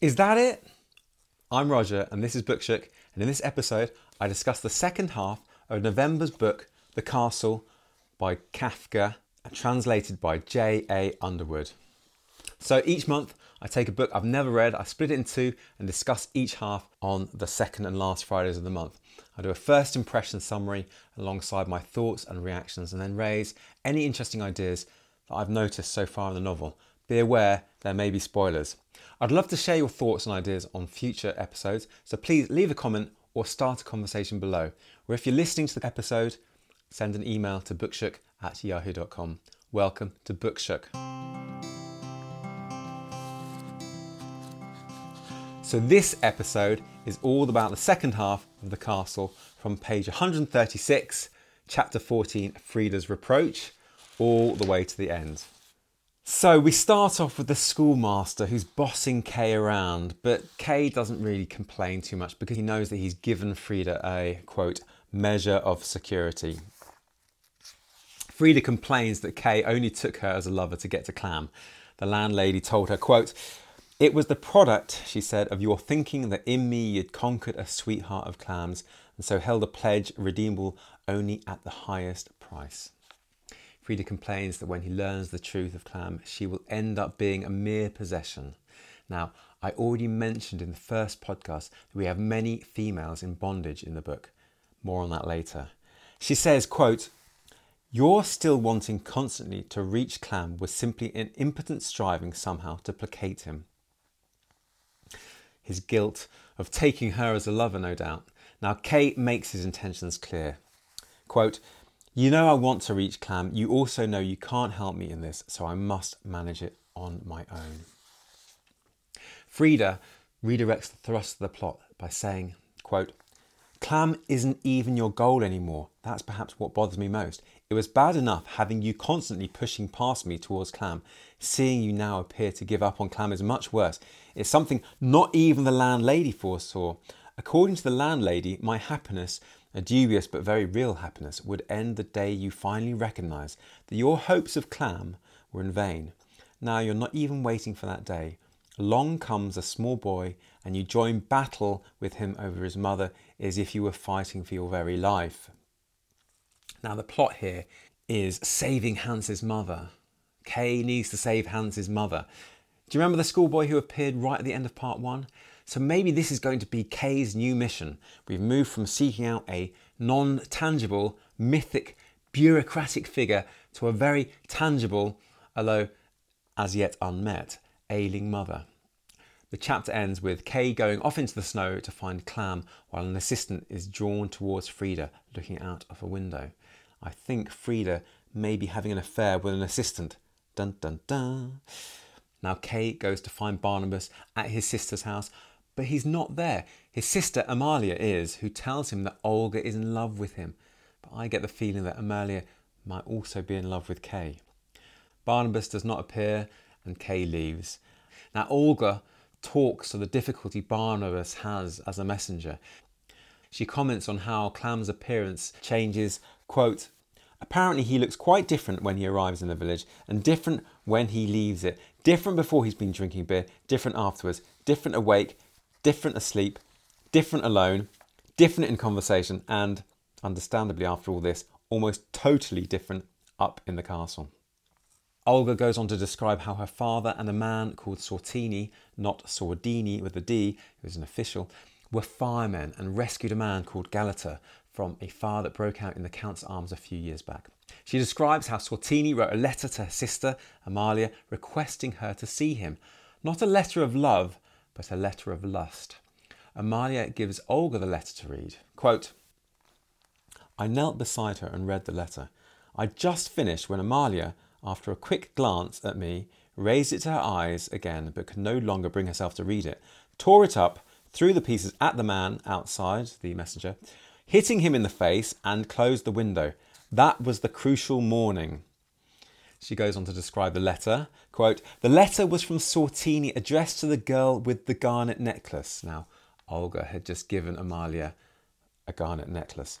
Is that it? I'm Roger, and this is Bookshook, and in this episode, I discuss the second half of November's book, The Castle, by Kafka, translated by J.A. Underwood. So each month, I take a book I've never read, I split it in two, and discuss each half on the second and last Fridays of the month. I do a first impression summary alongside my thoughts and reactions, and then raise any interesting ideas that I've noticed so far in the novel. Be aware there may be spoilers. I'd love to share your thoughts and ideas on future episodes, so please leave a comment or start a conversation below. Or if you're listening to the episode, send an email to bookshook at yahoo.com. Welcome to Bookshook. So, this episode is all about the second half of The Castle from page 136, chapter 14, Frida's Reproach, all the way to the end. So we start off with the schoolmaster who's bossing Kay around, but Kay doesn't really complain too much because he knows that he's given Frida a quote measure of security. Frida complains that Kay only took her as a lover to get to Klamm. The landlady told her, quote, It was the product, she said, of your thinking that in me you'd conquered a sweetheart of Klamm's, and so held a pledge redeemable only at the highest price. Frida complains that when he learns the truth of Klamm, she will end up being a mere possession. Now, I already mentioned in the first podcast that we have many females in bondage in the book. More on that later. She says, quote, Your still wanting constantly to reach Klamm was simply an impotent striving somehow to placate him. His guilt of taking her as a lover, no doubt. Now, Kate makes his intentions clear. Quote, you know I want to reach Klamm. You also know you can't help me in this, so I must manage it on my own. Frida redirects the thrust of the plot by saying, quote, Klamm isn't even your goal anymore. That's perhaps what bothers me most. It was bad enough having you constantly pushing past me towards Klamm. Seeing you now appear to give up on Klamm is much worse. It's something not even the landlady foresaw. According to the landlady, my happiness a dubious but very real happiness would end the day you finally recognise that your hopes of Klamm were in vain. Now you're not even waiting for that day. Along comes a small boy, and you join battle with him over his mother as if you were fighting for your very life. Now, the plot here is saving Hans's mother. Kay needs to save Hans's mother. Do you remember the schoolboy who appeared right at the end of part one? So maybe this is going to be Kay's new mission. We've moved from seeking out a non tangible, mythic, bureaucratic figure to a very tangible, although as yet unmet, ailing mother. The chapter ends with Kay going off into the snow to find Klamm while an assistant is drawn towards Frida looking out of a window. I think Frida may be having an affair with an assistant. Dun dun dun. Now Kay goes to find Barnabas at his sister's house, but he's not there. His sister Amalia is, who tells him that Olga is in love with him. But I get the feeling that Amalia might also be in love with Kay. Barnabas does not appear and Kay leaves. Now, Olga talks of the difficulty Barnabas has as a messenger. She comments on how Klamm's appearance changes, quote, Apparently, he looks quite different when he arrives in the village and different when he leaves it. Different before he's been drinking beer, different afterwards, different awake, different asleep, different alone, different in conversation, and, understandably after all this, almost totally different up in the castle. Olga goes on to describe how her father and a man called Sortini, not Sordini with a D, who was an official, were firemen and rescued a man called Galater from a fire that broke out in the Count's arms a few years back. She describes how Sortini wrote a letter to her sister, Amalia, requesting her to see him. Not a letter of love, but a letter of lust. Amalia gives Olga the letter to read. Quote, I knelt beside her and read the letter. I'd just finished when Amalia, after a quick glance at me, raised it to her eyes again but could no longer bring herself to read it, tore it up, threw the pieces at the man outside, the messenger, hitting him in the face, and closed the window. That was the crucial morning. She goes on to describe the letter. Quote, the letter was from Sortini addressed to the girl with the garnet necklace. Now, Olga had just given Amalia a garnet necklace.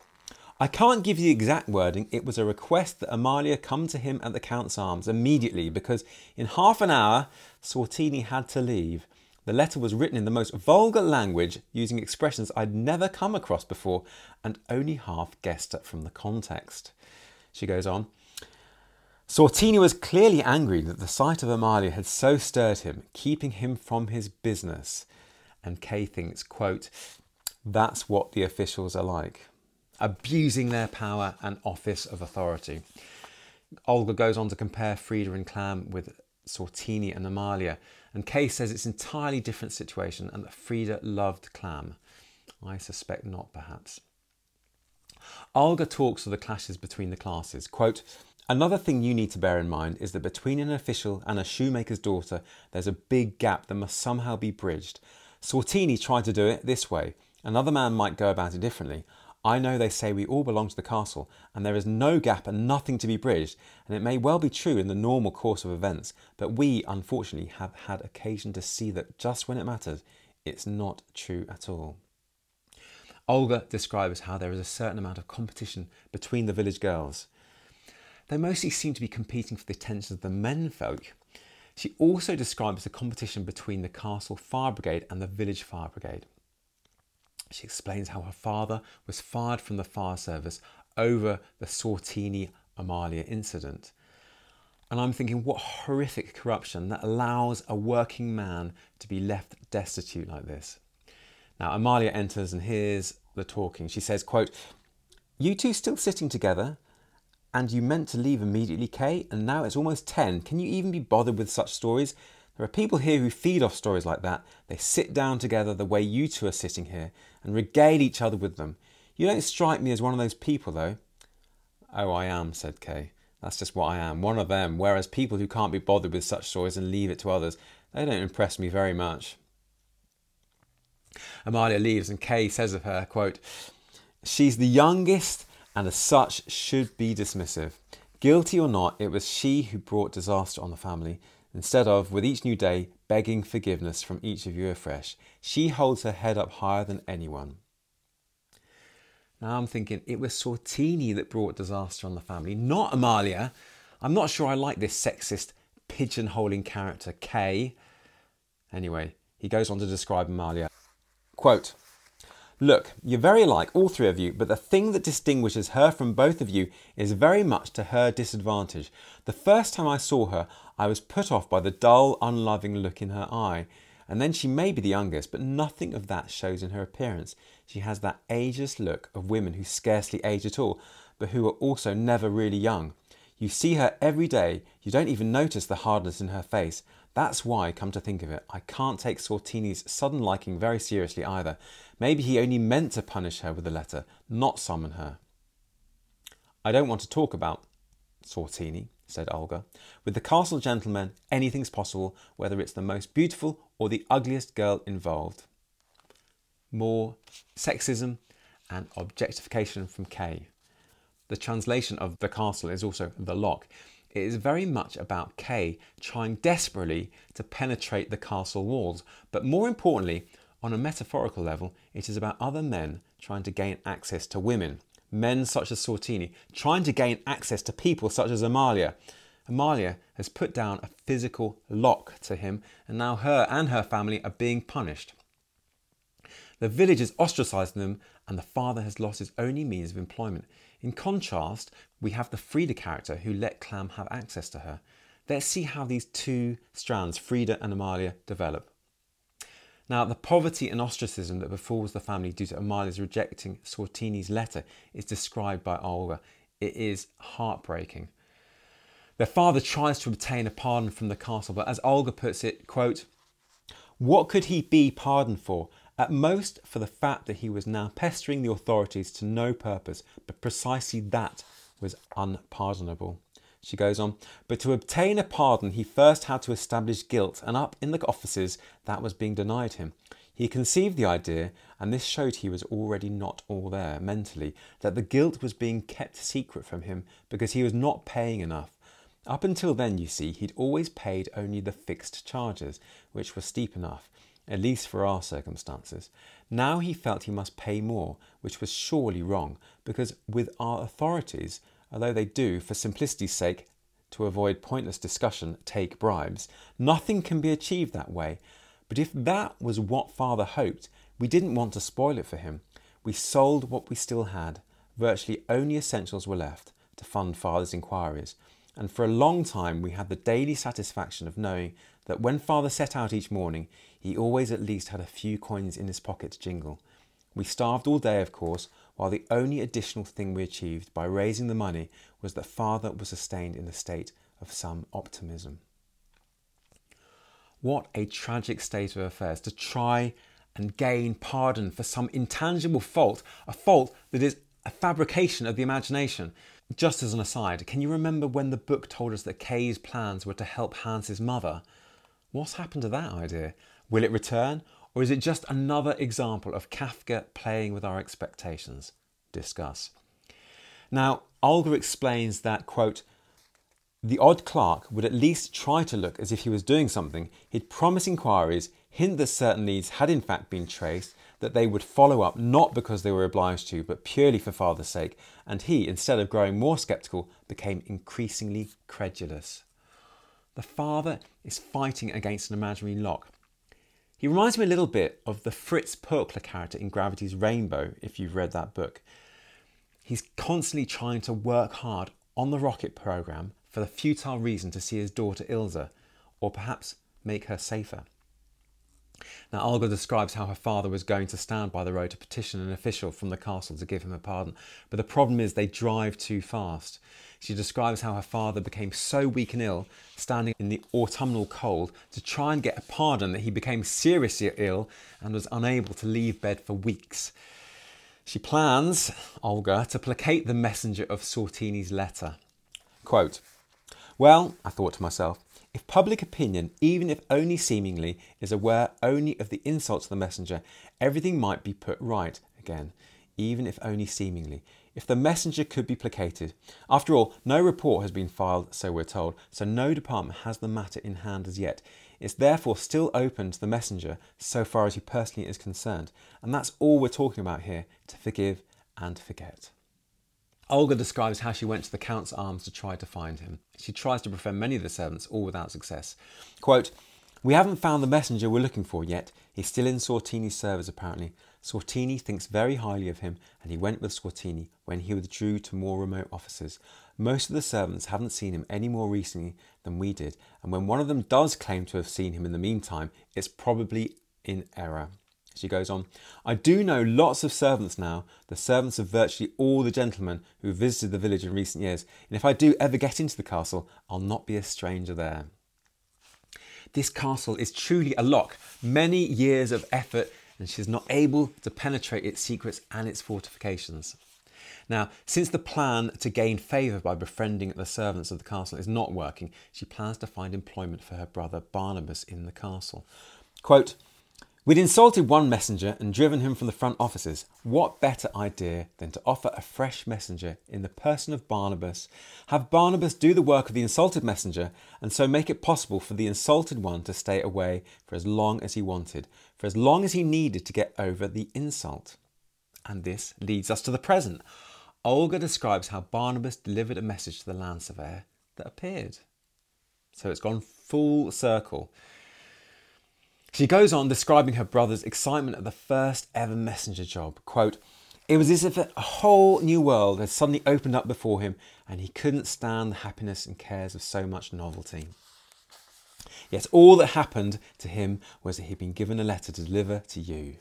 I can't give you the exact wording. It was a request that Amalia come to him at the Count's Arms immediately because in half an hour Sortini had to leave. The letter was written in the most vulgar language, using expressions I'd never come across before and only half guessed at from the context. She goes on. Sortini was clearly angry that the sight of Amalia had so stirred him, keeping him from his business. And Kay thinks, quote, that's what the officials are like, abusing their power and office of authority. Olga goes on to compare Frida and Klamm with Sortini and Amalia, and Kay says it's an entirely different situation and that Frida loved Klamm. I suspect not, perhaps. Olga talks of the clashes between the classes. Quote, Another thing you need to bear in mind is that between an official and a shoemaker's daughter, there's a big gap that must somehow be bridged. Sortini tried to do it this way. Another man might go about it differently. I know they say we all belong to the castle, and there is no gap and nothing to be bridged, and it may well be true in the normal course of events, but we, unfortunately, have had occasion to see that just when it matters, it's not true at all. Olga describes how there is a certain amount of competition between the village girls. They mostly seem to be competing for the attention of the menfolk. She also describes the competition between the castle fire brigade and the village fire brigade. She explains how her father was fired from the fire service over the Sortini Amalia incident. And I'm thinking, what horrific corruption that allows a working man to be left destitute like this. Now, Amalia enters and hears the talking. She says, quote, You two still sitting together? And you meant to leave immediately, Kay, and now it's almost 10. Can you even be bothered with such stories? There are people here who feed off stories like that. They sit down together the way you two are sitting here and regale each other with them. You don't strike me as one of those people, though. Oh, I am, said Kay. That's just what I am, one of them. Whereas people who can't be bothered with such stories and leave it to others, they don't impress me very much. Amalia leaves, and Kay says of her, quote, She's the youngest and as such should be dismissive. Guilty or not, it was she who brought disaster on the family, Instead of, with each new day, begging forgiveness from each of you afresh, she holds her head up higher than anyone. Now I'm thinking it was Sortini that brought disaster on the family, not Amalia. I'm not sure I like this sexist, pigeonholing character, Kay. Anyway, he goes on to describe Amalia. Quote, Look, you're very alike, all three of you, but the thing that distinguishes her from both of you is very much to her disadvantage. The first time I saw her, I was put off by the dull, unloving look in her eye. And then she may be the youngest, but nothing of that shows in her appearance. She has that ageless look of women who scarcely age at all, but who are also never really young. You see her every day, you don't even notice the hardness in her face. That's why, come to think of it, I can't take Sortini's sudden liking very seriously either. Maybe he only meant to punish her with a letter, not summon her. I don't want to talk about Sortini said Olga. With the castle gentlemen, anything's possible, whether it's the most beautiful or the ugliest girl involved. More sexism and objectification from Kay. The translation of the castle is also the lock. It is very much about Kay trying desperately to penetrate the castle walls, but more importantly, on a metaphorical level, it is about other men trying to gain access to women men such as Sortini, trying to gain access to people such as Amalia. Amalia has put down a physical lock to him, and now her and her family are being punished. The village is ostracizing them, and the father has lost his only means of employment. In contrast, we have the Frida character who let Klamm have access to her. Let's see how these two strands, Frida and Amalia, develop. Now, the poverty and ostracism that befalls the family due to Amalia's rejecting Sortini's letter is described by Olga. It is heartbreaking. Their father tries to obtain a pardon from the castle, but as Olga puts it, quote, What could he be pardoned for? At most for the fact that he was now pestering the authorities to no purpose, but precisely that was unpardonable. She goes on, but to obtain a pardon, he first had to establish guilt, and up in the offices that was being denied him. He conceived the idea, and this showed he was already not all there mentally, that the guilt was being kept secret from him because he was not paying enough. Up until then, you see, he'd always paid only the fixed charges, which were steep enough, at least for our circumstances. Now he felt he must pay more, which was surely wrong, because with our authorities, although they do, for simplicity's sake, to avoid pointless discussion, take bribes, nothing can be achieved that way. But if that was what Father hoped, we didn't want to spoil it for him. We sold what we still had. Virtually only essentials were left to fund Father's inquiries. And for a long time, we had the daily satisfaction of knowing that when Father set out each morning, he always at least had a few coins in his pocket to jingle. We starved all day, of course, while the only additional thing we achieved by raising the money was that Father was sustained in a state of some optimism. What a tragic state of affairs to try and gain pardon for some intangible fault, a fault that is a fabrication of the imagination. Just as an aside, can you remember when the book told us that Kay's plans were to help Hans's mother? What's happened to that idea? Will it return, or is it just another example of Kafka playing with our expectations? Discuss. Now, Olga explains that, quote, the odd clerk would at least try to look as if he was doing something. He'd promise inquiries, hint that certain leads had in fact been traced, that they would follow up not because they were obliged to, but purely for father's sake, and he, instead of growing more sceptical, became increasingly credulous. The father is fighting against an imaginary lock. He reminds me a little bit of the Fritz Pökler character in Gravity's Rainbow, if you've read that book. He's constantly trying to work hard on the rocket program for the futile reason to see his daughter Ilsa, or perhaps make her safer. Now, Olga describes how her father was going to stand by the road to petition an official from the castle to give him a pardon, but the problem is they drive too fast. She describes how her father became so weak and ill, standing in the autumnal cold, to try and get a pardon that he became seriously ill and was unable to leave bed for weeks. She plans, Olga, to placate the messenger of Sortini's letter. Quote, Well, I thought to myself, if public opinion, even if only seemingly, is aware only of the insults of the messenger, everything might be put right again, even if only seemingly. If the messenger could be placated. After all, no report has been filed, so we're told, so no department has the matter in hand as yet. It's therefore still open to the messenger so far as he personally is concerned. And that's all we're talking about here to forgive and forget. Olga describes how she went to the Count's arms to try to find him. She tries to befriend many of the servants, all without success. Quote, We haven't found the messenger we're looking for yet. He's still in Sortini's service, apparently. Sortini thinks very highly of him, and he went with Sortini when he withdrew to more remote offices. Most of the servants haven't seen him any more recently than we did, and when one of them does claim to have seen him in the meantime, it's probably in error. She goes on, I do know lots of servants now, the servants of virtually all the gentlemen who visited the village in recent years, and if I do ever get into the castle, I'll not be a stranger there. This castle is truly a lock, many years of effort, and she is not able to penetrate its secrets and its fortifications. Now, since the plan to gain favour by befriending the servants of the castle is not working, she plans to find employment for her brother Barnabas in the castle. Quote, We'd insulted one messenger and driven him from the front offices. What better idea than to offer a fresh messenger in the person of Barnabas? Have Barnabas do the work of the insulted messenger and so make it possible for the insulted one to stay away for as long as he wanted, for as long as he needed to get over the insult. And this leads us to the present. Olga describes how Barnabas delivered a message to the land surveyor that appeared. So it's gone full circle. She goes on describing her brother's excitement at the first ever messenger job. Quote, it was as if a whole new world had suddenly opened up before him and he couldn't stand the happiness and cares of so much novelty. Yet all that happened to him was that he'd been given a letter to deliver to you.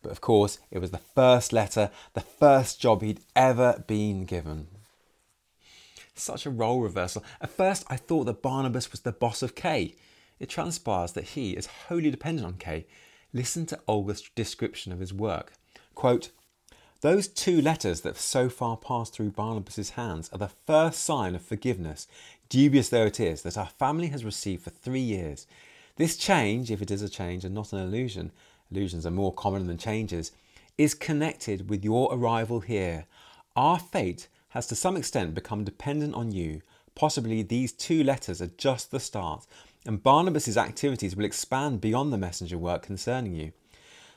But of course, it was the first letter, the first job he'd ever been given. Such a role reversal. At first, I thought that Barnabas was the boss of Kay it transpires that he is wholly dependent on Kay. Listen to Olga's description of his work. Quote, those two letters that have so far passed through Barnabas's hands are the first sign of forgiveness, dubious though it is, that our family has received for three years. This change, if it is a change and not an illusion, illusions are more common than changes, is connected with your arrival here. Our fate has to some extent become dependent on you. Possibly these two letters are just the start, and Barnabas's activities will expand beyond the messenger work concerning you.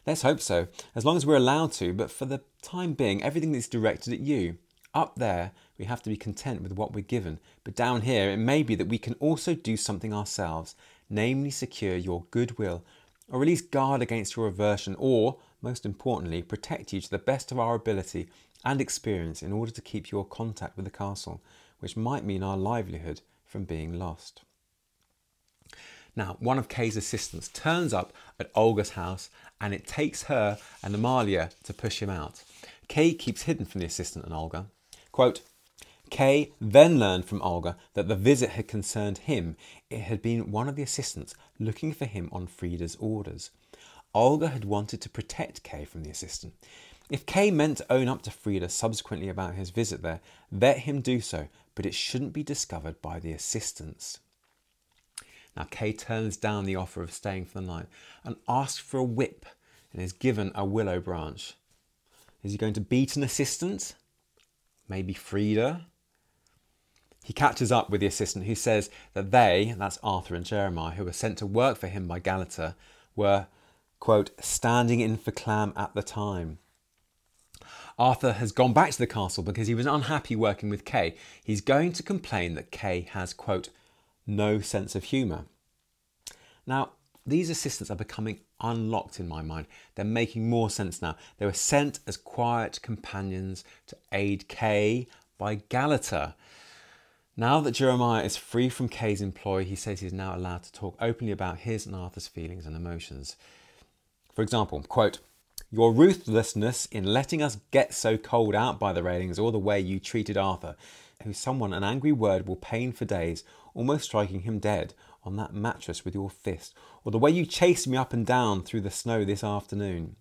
Let's hope so, as long as we're allowed to, but for the time being, everything is directed at you. Up there, we have to be content with what we're given, but down here, it may be that we can also do something ourselves, namely secure your goodwill or at least guard against your aversion, or, most importantly, protect you to the best of our ability and experience in order to keep your contact with the castle, which might mean our livelihood from being lost. Now, one of Kay's assistants turns up at Olga's house and it takes her and Amalia to push him out. Kay keeps hidden from the assistant and Olga. Quote, Kay then learned from Olga that the visit had concerned him. It had been one of the assistants looking for him on Frida's orders. Olga had wanted to protect Kay from the assistant. If Kay meant to own up to Frida subsequently about his visit there, let him do so, but it shouldn't be discovered by the assistants. Now, Kay turns down the offer of staying for the night and asks for a whip and is given a willow branch. Is he going to beat an assistant? Maybe Frida? He catches up with the assistant who says that they, that's Arthur and Jeremiah, who were sent to work for him by Galater, were, quote, standing in for Klamm at the time. Arthur has gone back to the castle because he was unhappy working with Kay. He's going to complain that Kay has, quote, no sense of humour. Now, these assistants are becoming unlocked in my mind. They're making more sense now. They were sent as quiet companions to aid Kay by Galater. Now that Jeremiah is free from Kay's employ, he says he's now allowed to talk openly about his and Arthur's feelings and emotions. For example, quote, Your ruthlessness in letting us get so cold out by the railings or the way you treated Arthur, who someone an angry word will pain for days, almost striking him dead on that mattress with your fist, or the way you chased me up and down through the snow this afternoon.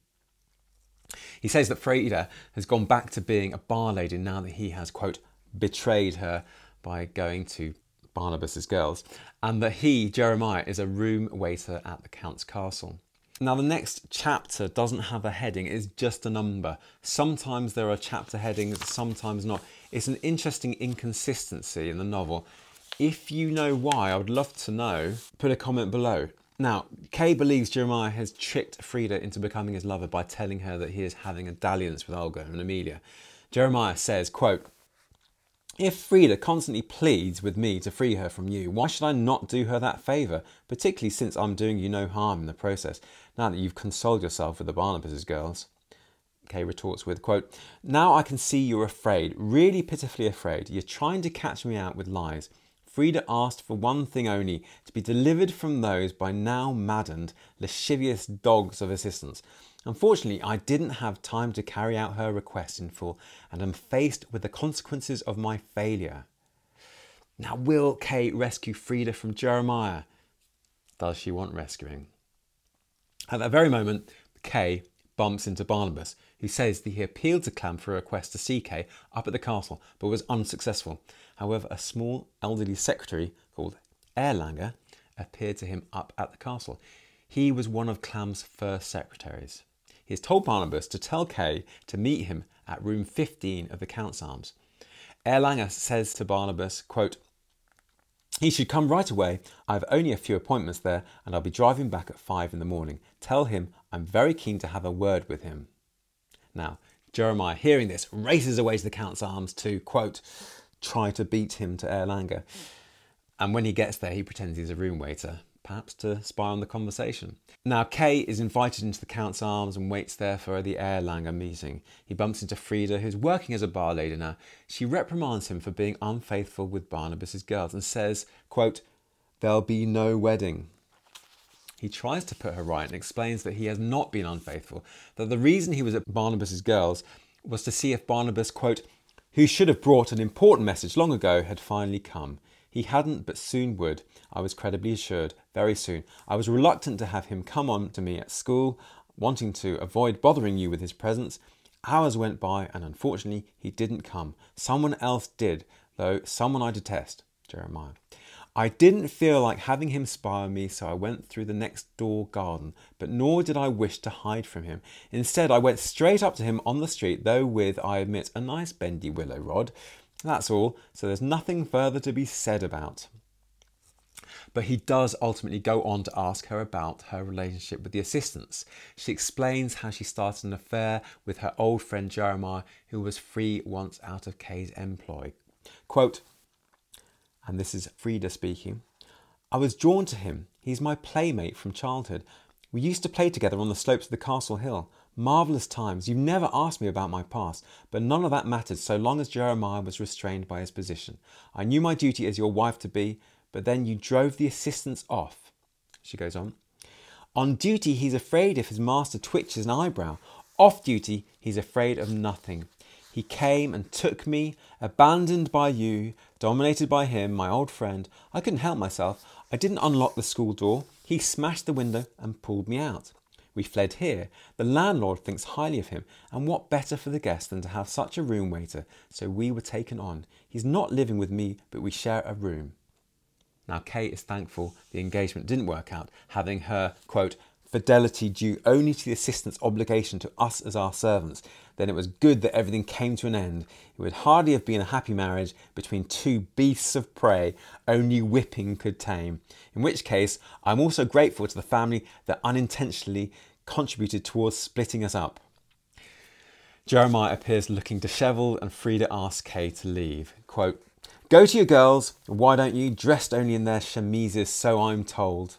He says that Frida has gone back to being a bar lady now that he has, quote, betrayed her by going to Barnabas's girls, and that he, Jeremiah, is a room waiter at the Count's castle. Now, the next chapter doesn't have a heading, it's just a number. Sometimes there are chapter headings, sometimes not. It's an interesting inconsistency in the novel. If you know why, I would love to know. Put a comment below. Now, Kay believes Jeremiah has tricked Frida into becoming his lover by telling her that he is having a dalliance with Olga and Amalia. Jeremiah says, quote, if Frida constantly pleads with me to free her from you, why should I not do her that favour, particularly since I'm doing you no harm in the process, now that you've consoled yourself with the Barnabas' girls? Kay retorts with, quote, Now I can see you're afraid, really pitifully afraid. You're trying to catch me out with lies. Frida asked for one thing only to be delivered from those by now maddened, lascivious dogs of assistants. Unfortunately, I didn't have time to carry out her request in full and am faced with the consequences of my failure. Now, will Kay rescue Frida from Jeremiah? Does she want rescuing? At that very moment, Kay bumps into Barnabas, who says that he appealed to Klamm for a request to see Kay up at the castle, but was unsuccessful. However, a small elderly secretary called Erlanger appeared to him up at the castle. He was one of Klamm's first secretaries. He has told Barnabas to tell Kay to meet him at room 15 of the Count's Arms. Erlanger says to Barnabas, quote, he should come right away. I have only a few appointments there and I'll be driving back at five in the morning. Tell him I'm very keen to have a word with him. Now, Jeremiah, hearing this, races away to the Count's arms to, quote, try to beat him to Erlanger. And when he gets there, he pretends he's a room waiter, perhaps to spy on the conversation. Now, Kay is invited into the Count's arms and waits there for the Erlanger meeting. He bumps into Frida, who's working as a bar lady now. She reprimands him for being unfaithful with Barnabas's girls and says, quote, There'll be no wedding. He tries to put her right and explains that he has not been unfaithful, that the reason he was at Barnabas's girls was to see if Barnabas, quote, who should have brought an important message long ago, had finally come. He hadn't, but soon would. I was credibly assured, very soon. I was reluctant to have him come on to me at school, wanting to avoid bothering you with his presence. Hours went by, and unfortunately, he didn't come. Someone else did, though someone I detest. Jeremiah. I didn't feel like having him spy on me, so I went through the next door garden, but nor did I wish to hide from him. Instead, I went straight up to him on the street, though with, I admit, a nice bendy willow rod. That's all, so there's nothing further to be said about. But he does ultimately go on to ask her about her relationship with the assistants. She explains how she started an affair with her old friend Jeremiah, who was free once out of Kay's employ. Quote, and this is Frida speaking. I was drawn to him. He's my playmate from childhood. We used to play together on the slopes of the castle hill. Marvellous times. You've never asked me about my past, but none of that mattered so long as Jeremiah was restrained by his position. I knew my duty as your wife to be, but then you drove the assistants off. She goes on. On duty, he's afraid if his master twitches an eyebrow. Off duty, he's afraid of nothing. He came and took me, abandoned by you, dominated by him, my old friend. I couldn't help myself. I didn't unlock the school door. He smashed the window and pulled me out. We fled here. The landlord thinks highly of him, and what better for the guest than to have such a room waiter? So we were taken on. He's not living with me, but we share a room. Now, Kate is thankful the engagement didn't work out, having her, quote, fidelity due only to the assistant's obligation to us as our servants, then it was good that everything came to an end. It would hardly have been a happy marriage between two beasts of prey only whipping could tame. In which case, I'm also grateful to the family that unintentionally contributed towards splitting us up. Jeremiah appears looking dishevelled, and Frida asks Kay to leave. Quote, Go to your girls, why don't you? Dressed only in their chemises, so I'm told.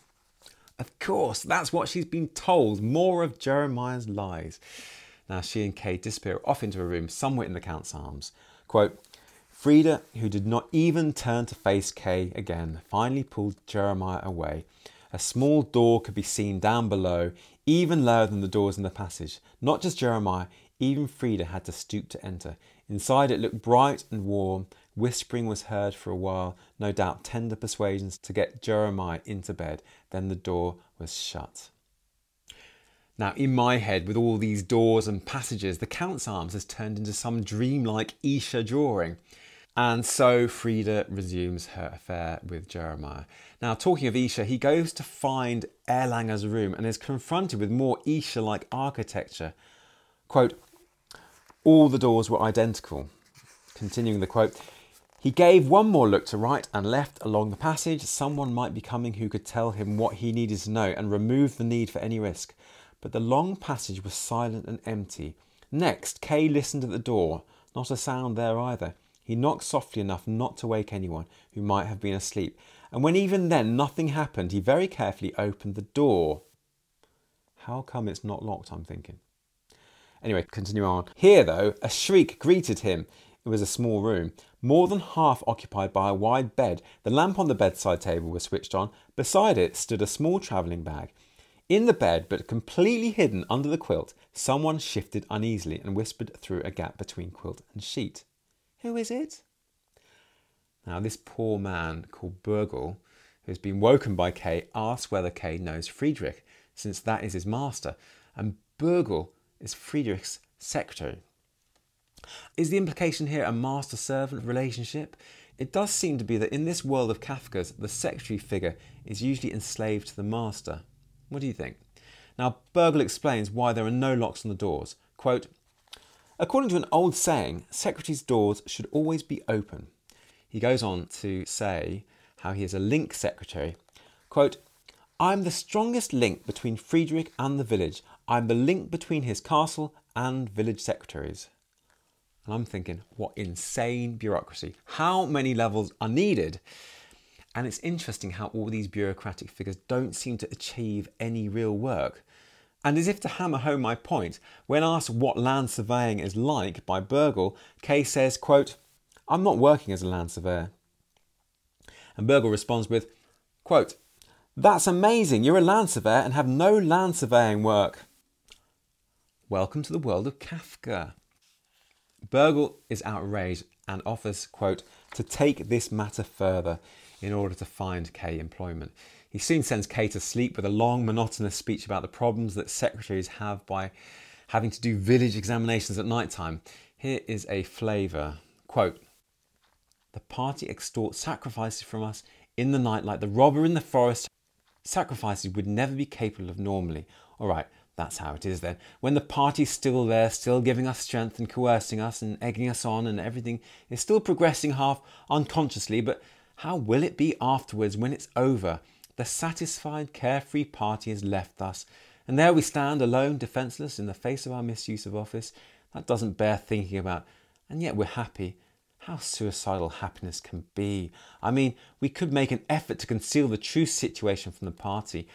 Of course, that's what she's been told. More of Jeremiah's lies. Now she and Kay disappear off into a room somewhere in the Count's arms. Quote, Frida, who did not even turn to face Kay again, finally pulled Jeremiah away. A small door could be seen down below, even lower than the doors in the passage. Not just Jeremiah, even Frida had to stoop to enter. Inside it looked bright and warm. Whispering was heard for a while, no doubt tender persuasions to get Jeremiah into bed. Then the door was shut. Now, in my head, with all these doors and passages, the Count's Arms has turned into some dreamlike Escher drawing. And so Frida resumes her affair with Jeremiah. Now, talking of Escher, he goes to find Erlanger's room and is confronted with more Escher like architecture. Quote, all the doors were identical. Continuing the quote, he gave one more look to right and left along the passage. Someone might be coming who could tell him what he needed to know and remove the need for any risk. But the long passage was silent and empty. Next, Kay listened at the door. Not a sound there either. He knocked softly enough not to wake anyone who might have been asleep. And when even then nothing happened, he very carefully opened the door. How come it's not locked, I'm thinking. Anyway, continue on. Here, though, a shriek greeted him. It was a small room, more than half occupied by a wide bed. The lamp on the bedside table was switched on. Beside it stood a small travelling bag. In the bed, but completely hidden under the quilt, someone shifted uneasily and whispered through a gap between quilt and sheet. Who is it? Now, this poor man called Bürgel, who has been woken by Kay, asks whether Kay knows Friedrich, since that is his master, and Bürgel is Friedrich's secretary. Is the implication here a master servant relationship? It does seem to be that in this world of Kafka's, the secretary figure is usually enslaved to the master. What do you think? Now, Bürgel explains why there are no locks on the doors. Quote, According to an old saying, secretaries' doors should always be open. He goes on to say how he is a link secretary. Quote, I am the strongest link between Friedrich and the village. I am the link between his castle and village secretaries. And I'm thinking, what insane bureaucracy. How many levels are needed? And it's interesting how all these bureaucratic figures don't seem to achieve any real work. And as if to hammer home my point, when asked what land surveying is like by Bürgel, Kay says, quote, I'm not working as a land surveyor. And Bürgel responds with, quote, That's amazing, you're a land surveyor and have no land surveying work. Welcome to the world of Kafka. Bürgel is outraged and offers, quote, to take this matter further in order to find Kay employment. He soon sends Kay to sleep with a long, monotonous speech about the problems that secretaries have by having to do village examinations at night time. Here is a flavour. Quote, the party extorts sacrifices from us in the night like the robber in the forest. Sacrifices would never be capable of normally. All right, that's how it is then. When the party's still there, still giving us strength and coercing us and egging us on, and everything is still progressing half unconsciously, but how will it be afterwards when it's over? The satisfied, carefree party has left us, and there we stand alone, defenceless in the face of our misuse of office. That doesn't bear thinking about, and yet we're happy. How suicidal happiness can be. I mean, we could make an effort to conceal the true situation from the party.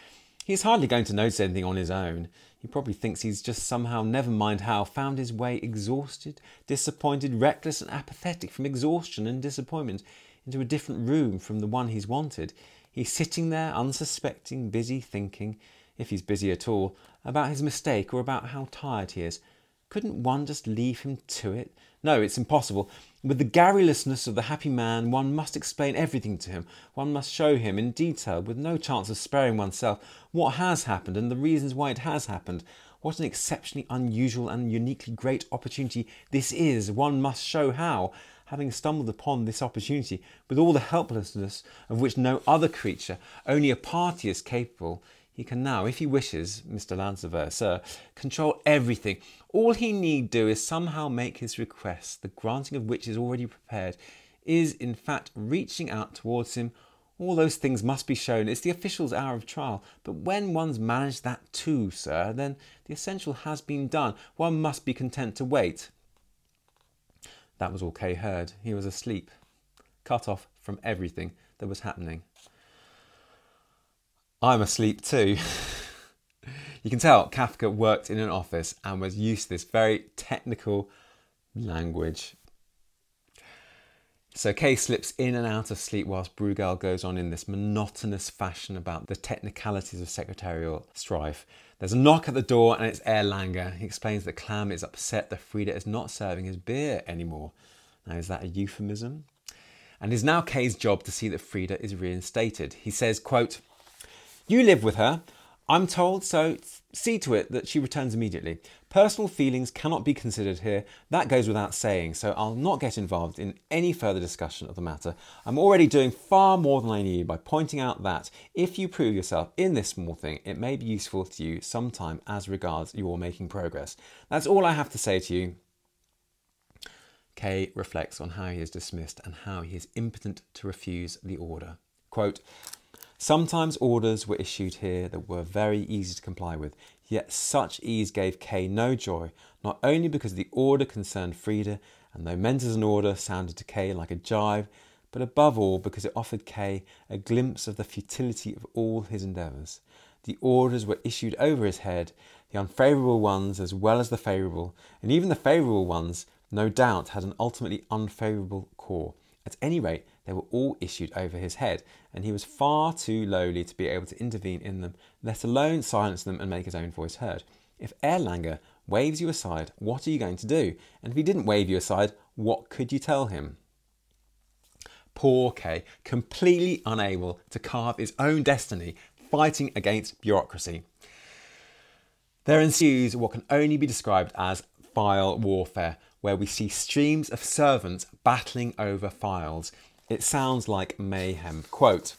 He's hardly going to notice anything on his own. He probably thinks he's just somehow, never mind how, found his way exhausted, disappointed, reckless, and apathetic from exhaustion and disappointment into a different room from the one he's wanted. He's sitting there, unsuspecting, busy thinking, if he's busy at all, about his mistake or about how tired he is. Couldn't one just leave him to it? No, it's impossible. With the garrulousness of the happy man, one must explain everything to him. One must show him in detail, with no chance of sparing oneself, what has happened and the reasons why it has happened. What an exceptionally unusual and uniquely great opportunity this is. One must show how, having stumbled upon this opportunity, with all the helplessness of which no other creature, only a party is capable, he can now, if he wishes, Mr. Lancever, sir, control everything. All he need do is somehow make his request, the granting of which is already prepared, is in fact reaching out towards him. All those things must be shown. It's the official's hour of trial. But when one's managed that too, sir, then the essential has been done. One must be content to wait. That was all Kay heard. He was asleep, cut off from everything that was happening. I'm asleep too. you can tell Kafka worked in an office and was used to this very technical language. So Kay slips in and out of sleep whilst Bürgel goes on in this monotonous fashion about the technicalities of secretarial strife. There's a knock at the door and it's Erlanger. He explains that Klamm is upset that Frida is not serving his beer anymore. Now, is that a euphemism? And it is now Kay's job to see that Frida is reinstated. He says, quote, you live with her, I'm told, so see to it that she returns immediately. Personal feelings cannot be considered here. That goes without saying, so I'll not get involved in any further discussion of the matter. I'm already doing far more than I need by pointing out that if you prove yourself in this small thing, it may be useful to you sometime as regards your making progress. That's all I have to say to you. Kay reflects on how he is dismissed and how he is impotent to refuse the order. Quote, Sometimes orders were issued here that were very easy to comply with, yet such ease gave Kay no joy, not only because the order concerned Frida, and though meant as an order sounded to Kay like a jibe, but above all because it offered Kay a glimpse of the futility of all his endeavours. The orders were issued over his head, the unfavourable ones as well as the favourable, and even the favourable ones, no doubt, had an ultimately unfavourable core. At any rate, they were all issued over his head, and he was far too lowly to be able to intervene in them, let alone silence them and make his own voice heard. If Erlanger waves you aside, what are you going to do? And if he didn't wave you aside, what could you tell him? Poor Kay, completely unable to carve his own destiny, fighting against bureaucracy. There ensues what can only be described as file warfare, where we see streams of servants battling over files. It sounds like mayhem. Quote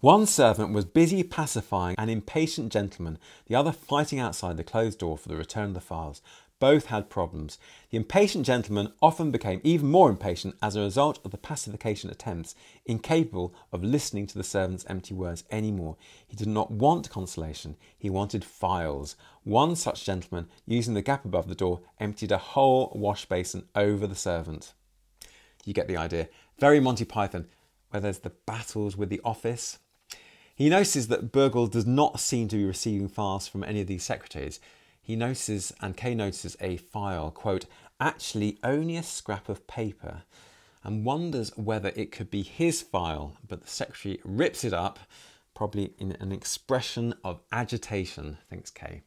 One servant was busy pacifying an impatient gentleman, the other fighting outside the closed door for the return of the files. Both had problems. The impatient gentleman often became even more impatient as a result of the pacification attempts, incapable of listening to the servant's empty words any more. He did not want consolation, he wanted files. One such gentleman, using the gap above the door, emptied a whole wash basin over the servant. You get the idea. Very Monty Python, where there's the battles with the office. He notices that Bürgel does not seem to be receiving files from any of these secretaries. He notices, and Kay notices a file, quote, actually only a scrap of paper, and wonders whether it could be his file, but the secretary rips it up, probably in an expression of agitation, thinks Kay.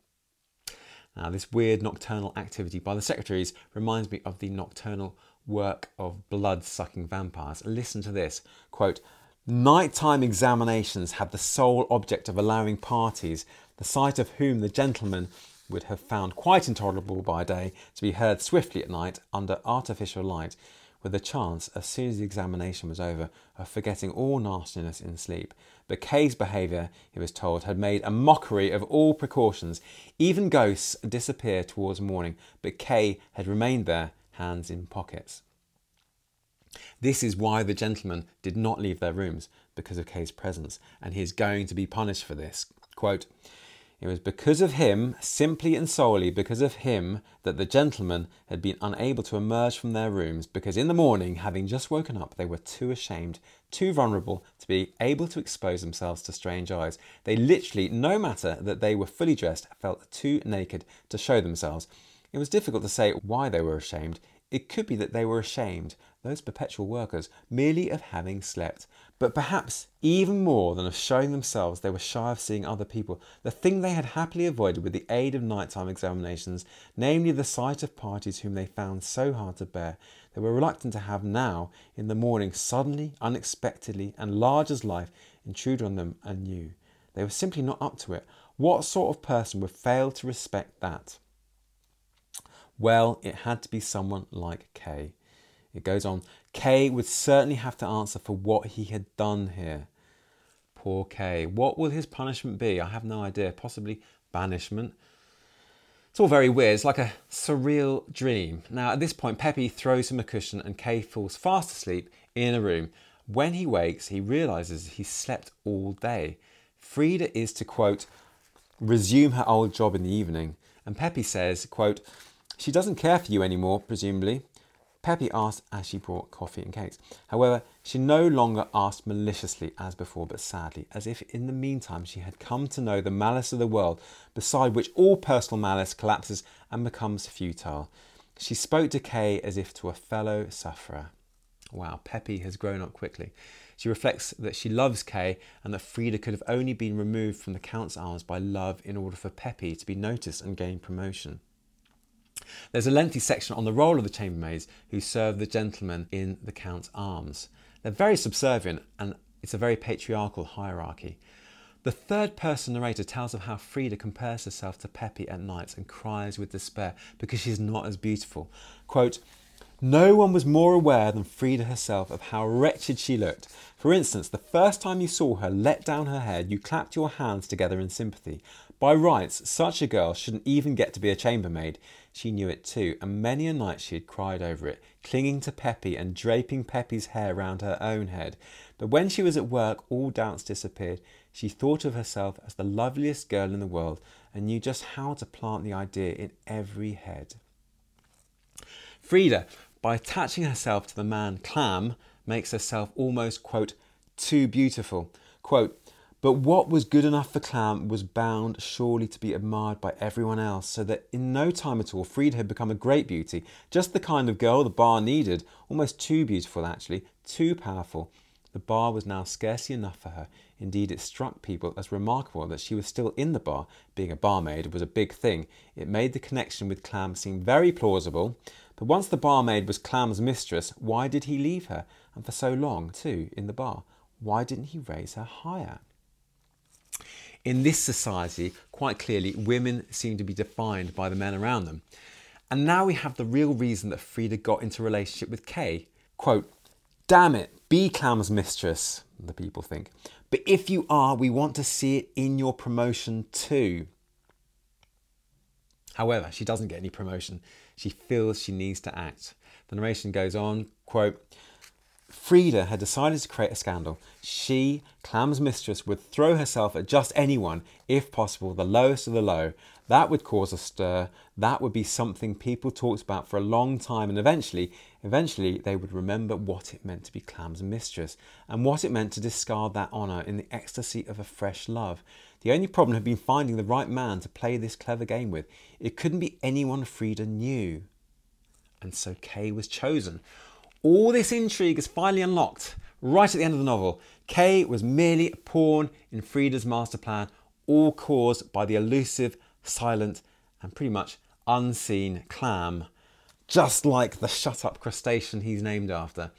Now, this weird nocturnal activity by the secretaries reminds me of the nocturnal work of blood sucking vampires. Listen to this quote, Nighttime examinations have the sole object of allowing parties, the sight of whom the gentleman would have found quite intolerable by day, to be heard swiftly at night under artificial light, with a chance, as soon as the examination was over, of forgetting all nastiness in sleep. But Kay's behaviour, he was told, had made a mockery of all precautions. Even ghosts disappeared towards morning, but Kay had remained there hands in pockets. This is why the gentlemen did not leave their rooms, because of Kay's presence, and he is going to be punished for this. Quote, It was because of him, simply and solely because of him, that the gentlemen had been unable to emerge from their rooms because in the morning, having just woken up, they were too ashamed, too vulnerable to be able to expose themselves to strange eyes. They literally, no matter that they were fully dressed, felt too naked to show themselves. It was difficult to say why they were ashamed. It could be that they were ashamed, those perpetual workers, merely of having slept. But perhaps even more than of showing themselves, they were shy of seeing other people, the thing they had happily avoided with the aid of nighttime examinations, namely the sight of parties whom they found so hard to bear. They were reluctant to have now, in the morning, suddenly, unexpectedly, and large as life, intrude on them anew. They were simply not up to it. What sort of person would fail to respect that? Well, it had to be someone like Kay. It goes on, Kay would certainly have to answer for what he had done here. Poor Kay. What will his punishment be? I have no idea. Possibly banishment. It's all very weird. It's like a surreal dream. Now, at this point, Pepi throws him a cushion and Kay falls fast asleep in a room. When he wakes, he realizes he slept all day. Frida is to, quote, resume her old job in the evening. And Pepi says, quote, she doesn't care for you anymore, presumably. Pepi asked as she brought coffee and cakes. However, she no longer asked maliciously as before, but sadly, as if in the meantime she had come to know the malice of the world, beside which all personal malice collapses and becomes futile. She spoke to Kay as if to a fellow sufferer. Wow, Pepi has grown up quickly. She reflects that she loves Kay and that Frida could have only been removed from the Count's arms by love in order for Pepi to be noticed and gain promotion. There's a lengthy section on the role of the chambermaids who serve the gentlemen in the Count's arms. They're very subservient and it's a very patriarchal hierarchy. The third person narrator tells of how Frida compares herself to Pepi at nights and cries with despair because she's not as beautiful. Quote, no one was more aware than Frida herself of how wretched she looked. For instance, the first time you saw her let down her head, you clapped your hands together in sympathy. By rights, such a girl shouldn't even get to be a chambermaid. She knew it too, and many a night she had cried over it, clinging to Pepi and draping Pepi's hair round her own head. But when she was at work, all doubts disappeared. She thought of herself as the loveliest girl in the world and knew just how to plant the idea in every head. Frida, by attaching herself to the man Klamm, makes herself almost, quote, too beautiful. Quote, but what was good enough for Klamm was bound surely to be admired by everyone else, so that in no time at all Frida had become a great beauty, just the kind of girl the bar needed, almost too beautiful actually, too powerful. The bar was now scarcely enough for her. Indeed, it struck people as remarkable that she was still in the bar. Being a barmaid was a big thing. It made the connection with Klamm seem very plausible. But once the barmaid was Klamm's mistress, why did he leave her? And for so long, too, in the bar? Why didn't he raise her higher? In this society, quite clearly, women seem to be defined by the men around them. And now we have the real reason that Frida got into relationship with Kay. Quote, Damn it, be Klamm's mistress, the people think. But if you are, we want to see it in your promotion too. However, she doesn't get any promotion. She feels she needs to act. The narration goes on, quote, Frida had decided to create a scandal. She, Klamm's mistress, would throw herself at just anyone, if possible, the lowest of the low. That would cause a stir. That would be something people talked about for a long time, and eventually, eventually, they would remember what it meant to be Klamm's mistress and what it meant to discard that honour in the ecstasy of a fresh love. The only problem had been finding the right man to play this clever game with. It couldn't be anyone Frida knew. And so Kay was chosen. All this intrigue is finally unlocked right at the end of the novel. Kay was merely a pawn in Frida's master plan, all caused by the elusive, silent, and pretty much unseen clam, just like the shut up crustacean he's named after.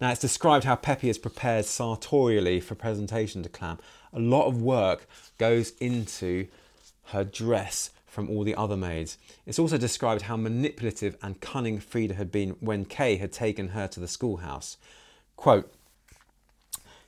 Now, it's described how Pepi is prepared sartorially for presentation to Klamm. A lot of work goes into her dress from all the other maids. It's also described how manipulative and cunning Frida had been when Kay had taken her to the schoolhouse. Quote,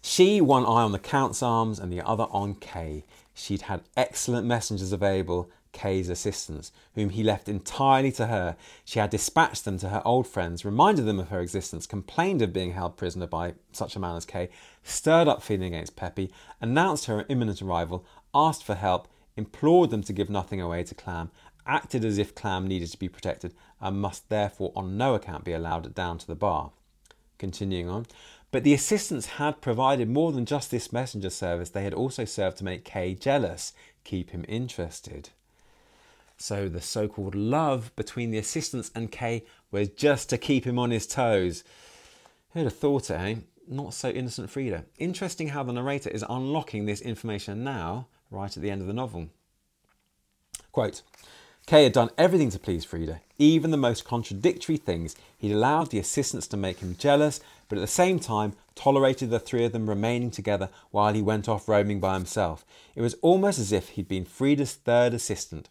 she one eye on the Count's arms and the other on Kay. She'd had excellent messengers available, Kay's assistants, whom he left entirely to her. She had dispatched them to her old friends, reminded them of her existence, complained of being held prisoner by such a man as Kay, stirred up feeling against Pepi, announced her imminent arrival, asked for help, implored them to give nothing away to Klamm, acted as if Klamm needed to be protected and must therefore on no account be allowed down to the bar. Continuing on, but the assistants had provided more than just this messenger service, they had also served to make Kay jealous, keep him interested. So the so called love between the assistants and Kay was just to keep him on his toes. Who'd have thought it, eh? Not so innocent Frida. Interesting how the narrator is unlocking this information now, right at the end of the novel. Quote Kay had done everything to please Frida, even the most contradictory things. He'd allowed the assistants to make him jealous, but at the same time tolerated the three of them remaining together while he went off roaming by himself. It was almost as if he'd been Frida's third assistant.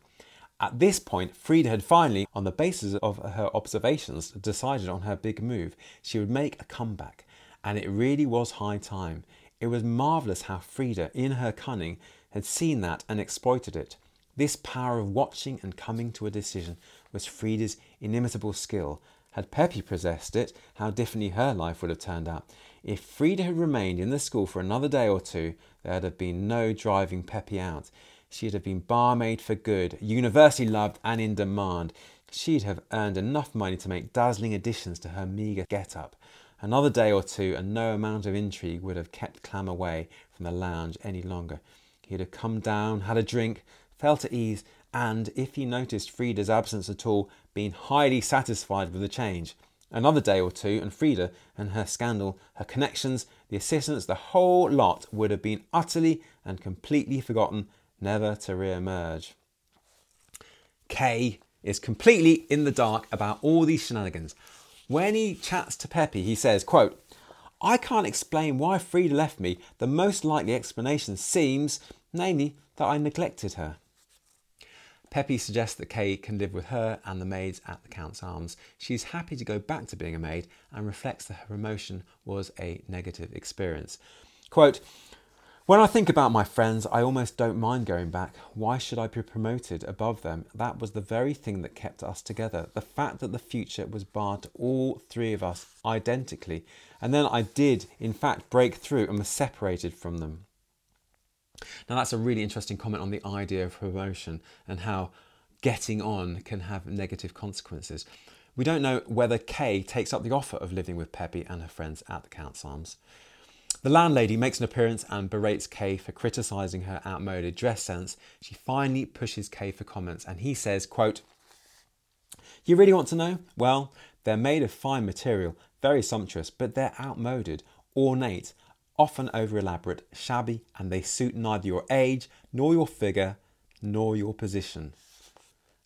At this point, Frida had finally, on the basis of her observations, decided on her big move. She would make a comeback, and it really was high time. It was marvellous how Frida, in her cunning, had seen that and exploited it. This power of watching and coming to a decision was Frida's inimitable skill. Had Pepi possessed it, how differently her life would have turned out. If Frida had remained in the school for another day or two, there'd have been no driving Pepi out. She'd have been barmaid for good, universally loved and in demand. She'd have earned enough money to make dazzling additions to her meagre get up. Another day or two, and no amount of intrigue would have kept Klamm away from the lounge any longer. He'd have come down, had a drink, felt at ease, and, if he noticed Frida's absence at all, been highly satisfied with the change. Another day or two, and Frida and her scandal, her connections, the assistants, the whole lot would have been utterly and completely forgotten, never to re emerge. Kay is completely in the dark about all these shenanigans. When he chats to Pepi, he says, quote, I can't explain why Frida left me. The most likely explanation seems, namely, that I neglected her. Pepi suggests that Kay can live with her and the maids at the Count's Arms. She's happy to go back to being a maid and reflects that her promotion was a negative experience. Quote, when I think about my friends, I almost don't mind going back. Why should I be promoted above them? That was the very thing that kept us together. The fact that the future was barred to all three of us identically. And then I did, in fact, break through and was separated from them. Now, that's a really interesting comment on the idea of promotion and how getting on can have negative consequences. We don't know whether Kay takes up the offer of living with Pepi and her friends at the Count's Arms. The landlady makes an appearance and berates Kay for criticising her outmoded dress sense. She finally pushes Kay for comments and he says, quote, You really want to know? Well, they're made of fine material, very sumptuous, but they're outmoded, ornate, often over elaborate, shabby, and they suit neither your age, nor your figure, nor your position.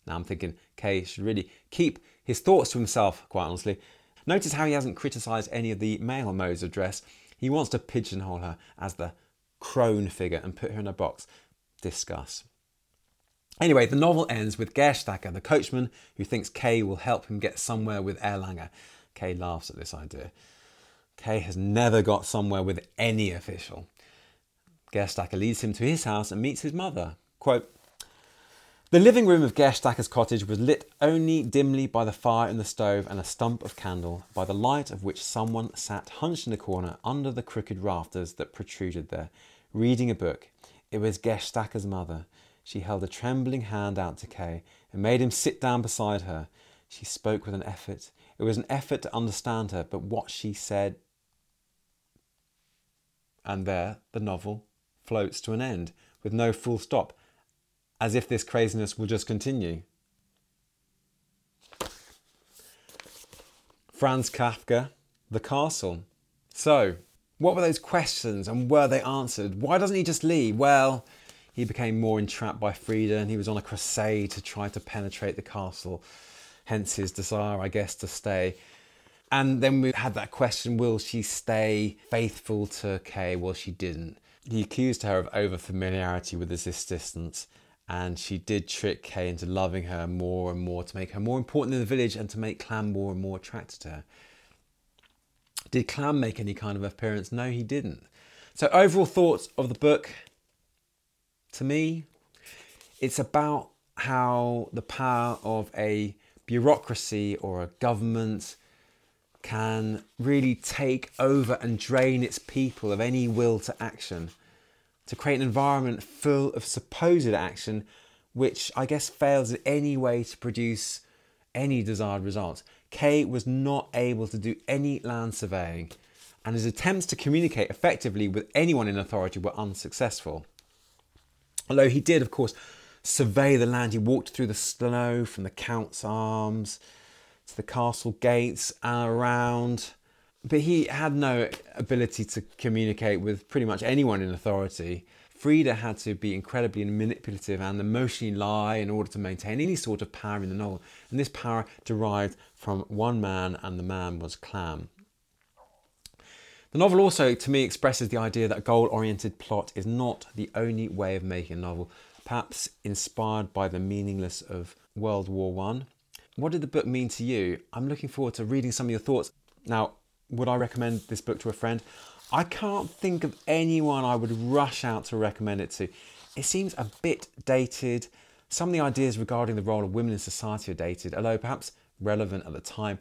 Now I'm thinking Kay should really keep his thoughts to himself, quite honestly. Notice how he hasn't criticised any of the male modes of dress. He wants to pigeonhole her as the crone figure and put her in a box. Discuss. Anyway, the novel ends with Gerstacker, the coachman, who thinks Kay will help him get somewhere with Erlanger. Kay laughs at this idea. Kay has never got somewhere with any official. Gerstacker leads him to his house and meets his mother. Quote, the living room of Gerstacker's cottage was lit only dimly by the fire in the stove and a stump of candle, by the light of which someone sat hunched in a corner under the crooked rafters that protruded there, reading a book. It was Gerstacker's mother. She held a trembling hand out to Kay and made him sit down beside her. She spoke with an effort. It was an effort to understand her, but what she said and there the novel floats to an end with no full stop, as if this craziness will just continue. Franz Kafka, The Castle. So, what were those questions and were they answered? Why doesn't he just leave? Well, he became more entrapped by Frida and he was on a crusade to try to penetrate the castle, hence his desire, I guess, to stay. And then we had that question will she stay faithful to Kay? Well, she didn't. He accused her of over familiarity with his assistants, and she did trick Kay into loving her more and more to make her more important in the village and to make Klamm more and more attracted to her. Did Klamm make any kind of appearance? No, he didn't. So, overall thoughts of the book to me, it's about how the power of a bureaucracy or a government can really take over and drain its people of any will to action, to create an environment full of supposed action, which I guess fails in any way to produce any desired results. Kay was not able to do any land surveying, and his attempts to communicate effectively with anyone in authority were unsuccessful. Although he did, of course, survey the land, he walked through the snow from the Count's Arms to the castle gates and around. But he had no ability to communicate with pretty much anyone in authority. Frida had to be incredibly manipulative and emotionally lie in order to maintain any sort of power in the novel. And this power derived from one man, and the man was Klamm. The novel also, to me, expresses the idea that a goal oriented plot is not the only way of making a novel, perhaps inspired by the meaningless of World War One. What did the book mean to you? I'm looking forward to reading some of your thoughts. Now, would I recommend this book to a friend? I can't think of anyone I would rush out to recommend it to. It seems a bit dated. Some of the ideas regarding the role of women in society are dated, although perhaps relevant at the time.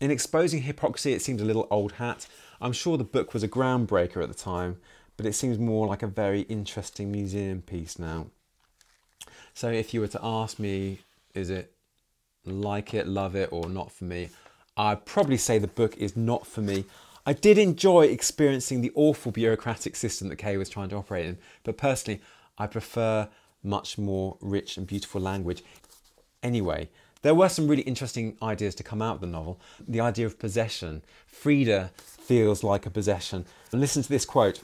In exposing hypocrisy, it seems a little old hat. I'm sure the book was a groundbreaker at the time, but it seems more like a very interesting museum piece now. So if you were to ask me, is it like it, love it, or not for me, I'd probably say the book is not for me. I did enjoy experiencing the awful bureaucratic system that Kay was trying to operate in, but personally, I prefer much more rich and beautiful language. Anyway, there were some really interesting ideas to come out of the novel. The idea of possession. Frida feels like a possession. And listen to this quote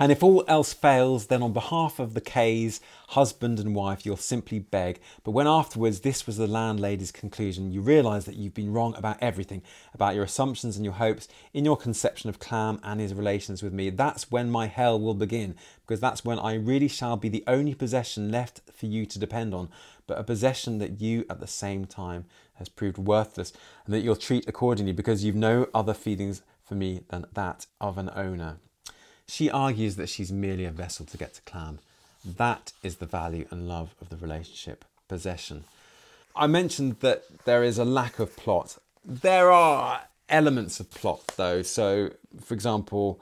and if all else fails, then on behalf of the Kays, husband and wife, you'll simply beg. But when afterwards this was the landlady's conclusion, you realise that you've been wrong about everything, about your assumptions and your hopes, in your conception of Klamm and his relations with me. That's when my hell will begin, because that's when I really shall be the only possession left for you to depend on, but a possession that you at the same time has proved worthless, and that you'll treat accordingly, because you've no other feelings for me than that of an owner. She argues that she's merely a vessel to get to Klamm. That is the value and love of the relationship, possession. I mentioned that there is a lack of plot. There are elements of plot though. So, for example,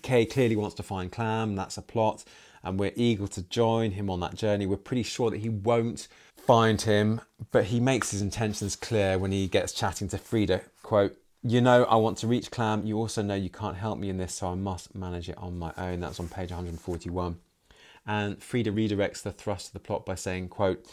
Kay clearly wants to find Klamm, that's a plot, and we're eager to join him on that journey. We're pretty sure that he won't find him, but he makes his intentions clear when he gets chatting to Frida. Quote, you know I want to reach Klamm. You also know you can't help me in this, so I must manage it on my own. That's on page 141. And Frida redirects the thrust of the plot by saying, quote,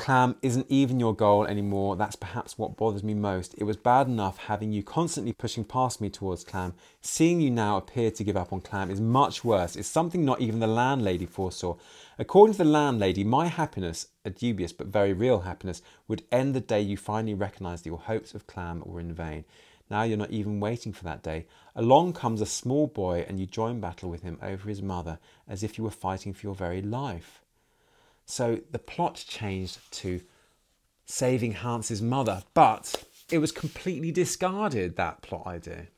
Klamm isn't even your goal anymore. That's perhaps what bothers me most. It was bad enough having you constantly pushing past me towards Klamm. Seeing you now appear to give up on Klamm is much worse. It's something not even the landlady foresaw. According to the landlady, my happiness, a dubious but very real happiness, would end the day you finally recognised that your hopes of Klamm were in vain. Now you're not even waiting for that day. Along comes a small boy and you join battle with him over his mother as if you were fighting for your very life. So the plot changed to saving Hans's mother, but it was completely discarded, that plot idea.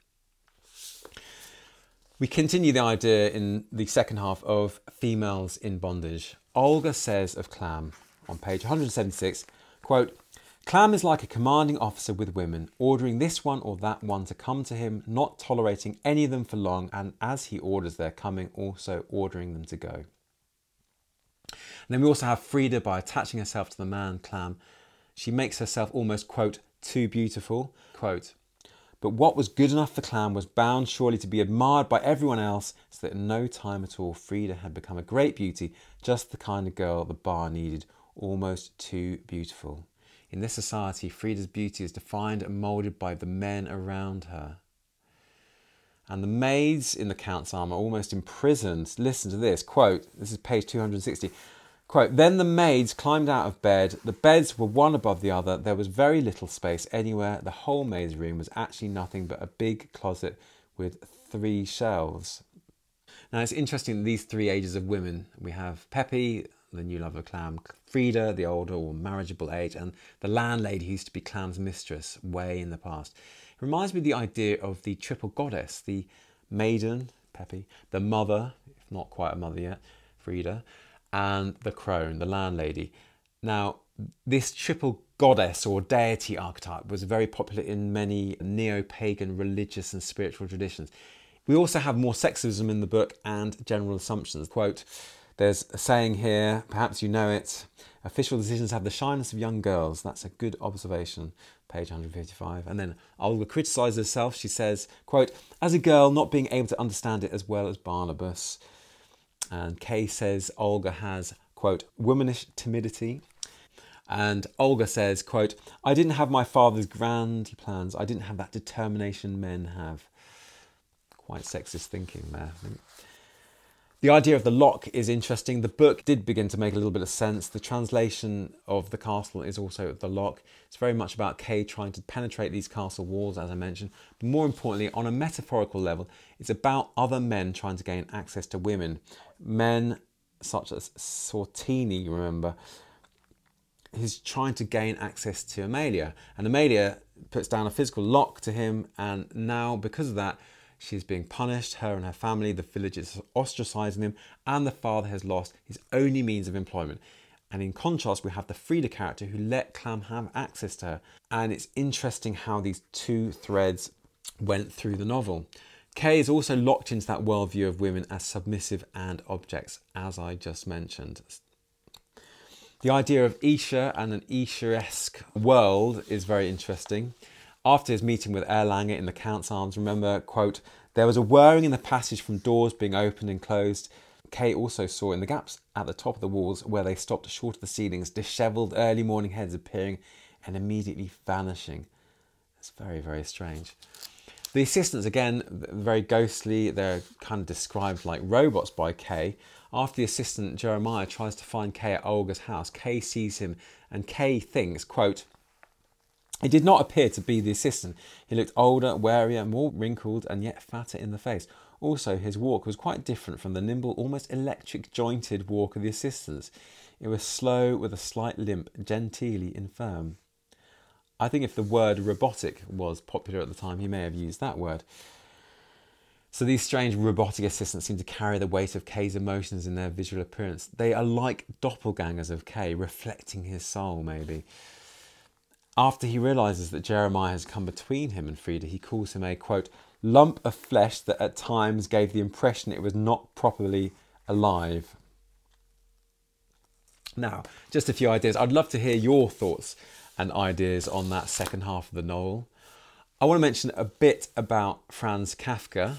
We continue the idea in the second half of females in bondage. Olga says of Klamm on page 176, quote, Klamm is like a commanding officer with women, ordering this one or that one to come to him, not tolerating any of them for long, and as he orders their coming, also ordering them to go. And then we also have Frida by attaching herself to the man Klamm. She makes herself almost, quote, too beautiful, quote. But what was good enough for Klamm was bound surely to be admired by everyone else, so that in no time at all Frida had become a great beauty, just the kind of girl the bar needed, almost too beautiful. In this society, Frida's beauty is defined and moulded by the men around her. And the maids in the Count's arm are almost imprisoned. Listen to this quote, this is page 260. Quote, then the maids climbed out of bed. The beds were one above the other. There was very little space anywhere. The whole maid's room was actually nothing but a big closet with three shelves. Now it's interesting these three ages of women. We have Pepi, the new lover of Klamm, Frida, the older or marriageable age, and the landlady who used to be Klamm's mistress way in the past. It reminds me of the idea of the triple goddess, the maiden, Pepi, the mother, if not quite a mother yet, Frida, and the crone, the landlady. Now, this triple goddess or deity archetype was very popular in many neo pagan religious and spiritual traditions. We also have more sexism in the book and general assumptions. Quote, there's a saying here, perhaps you know it official decisions have the shyness of young girls. That's a good observation, page 155. And then Olga criticizes herself. She says, quote, as a girl, not being able to understand it as well as Barnabas. And Kay says Olga has, quote, womanish timidity. And Olga says, quote, I didn't have my father's grand plans. I didn't have that determination men have. Quite sexist thinking there. The idea of the lock is interesting. The book did begin to make a little bit of sense. The translation of the castle is also the lock. It's very much about Kay trying to penetrate these castle walls, as I mentioned. But more importantly, on a metaphorical level, it's about other men trying to gain access to women. Men such as Sortini, remember, he's trying to gain access to Amalia. And Amalia puts down a physical lock to him, and now, because of that, She's being punished, her and her family, the village is ostracizing him, and the father has lost his only means of employment. And in contrast, we have the Frida character who let Klamm have access to her. And it's interesting how these two threads went through the novel. Kay is also locked into that worldview of women as submissive and objects, as I just mentioned. The idea of Escher and an Escher esque world is very interesting. After his meeting with Erlanger in the Count's Arms, remember, quote, there was a whirring in the passage from doors being opened and closed. Kay also saw in the gaps at the top of the walls where they stopped short of the ceilings, dishevelled early morning heads appearing and immediately vanishing. It's very, very strange. The assistants, again, very ghostly. They're kind of described like robots by Kay. After the assistant Jeremiah tries to find Kay at Olga's house, Kay sees him and Kay thinks, quote, it did not appear to be the assistant. He looked older, wearier, more wrinkled, and yet fatter in the face. Also, his walk was quite different from the nimble, almost electric jointed walk of the assistants. It was slow, with a slight limp, genteelly infirm. I think if the word robotic was popular at the time, he may have used that word. So these strange robotic assistants seem to carry the weight of Kay's emotions in their visual appearance. They are like doppelgangers of Kay, reflecting his soul, maybe. After he realizes that Jeremiah has come between him and Frida, he calls him a quote, lump of flesh that at times gave the impression it was not properly alive. Now, just a few ideas. I'd love to hear your thoughts and ideas on that second half of the novel. I want to mention a bit about Franz Kafka.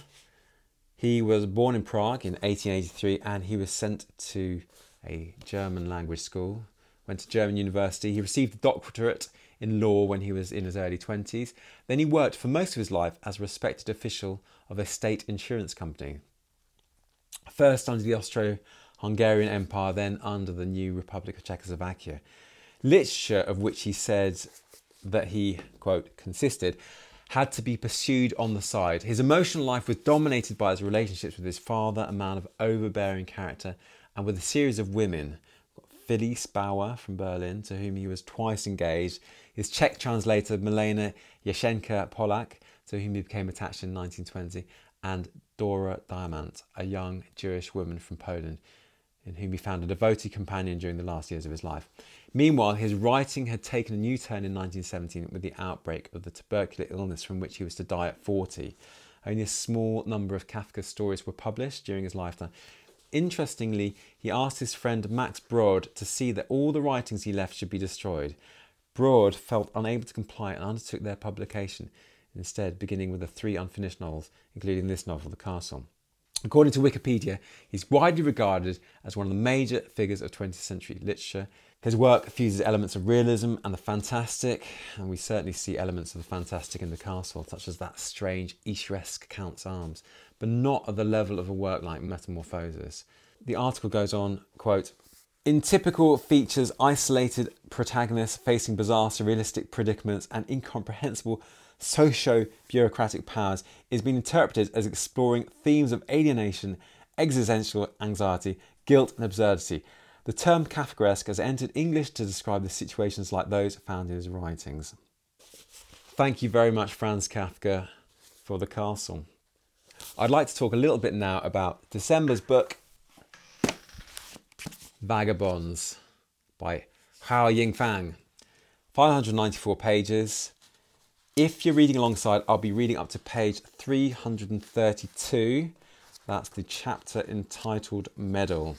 He was born in Prague in 1883 and he was sent to a German language school, went to German university. He received a doctorate in law when he was in his early 20s. Then he worked for most of his life as a respected official of a state insurance company. First under the Austro Hungarian Empire, then under the new Republic of Czechoslovakia. Literature of which he said that he, quote, consisted, had to be pursued on the side. His emotional life was dominated by his relationships with his father, a man of overbearing character, and with a series of women. Felice Bauer from Berlin, to whom he was twice engaged, his Czech translator Milena Jesenská Pollak, to whom he became attached in 1920, and Dora Diamant, a young Jewish woman from Poland, in whom he found a devoted companion during the last years of his life. Meanwhile, his writing had taken a new turn in 1917 with the outbreak of the tubercular illness from which he was to die at 40. Only a small number of Kafka's stories were published during his lifetime. Interestingly, he asked his friend Max Brod to see that all the writings he left should be destroyed. Brod felt unable to comply and undertook their publication, instead beginning with the three unfinished novels, including this novel, The Castle. According to Wikipedia, he's widely regarded as one of the major figures of 20th century literature. His work fuses elements of realism and the fantastic, and we certainly see elements of the fantastic in The Castle, such as that strange Escher-esque Count's Arms, but not at the level of a work like Metamorphosis. The article goes on, quote, in typical features, isolated protagonists facing bizarre surrealistic predicaments and incomprehensible socio bureaucratic powers is being interpreted as exploring themes of alienation, existential anxiety, guilt, and absurdity. The term Kafkaesque has entered English to describe the situations like those found in his writings. Thank you very much, Franz Kafka, for The Castle. I'd like to talk a little bit now about December's book, If you're reading alongside, I'll be reading up to page 332. That's the chapter entitled Medal.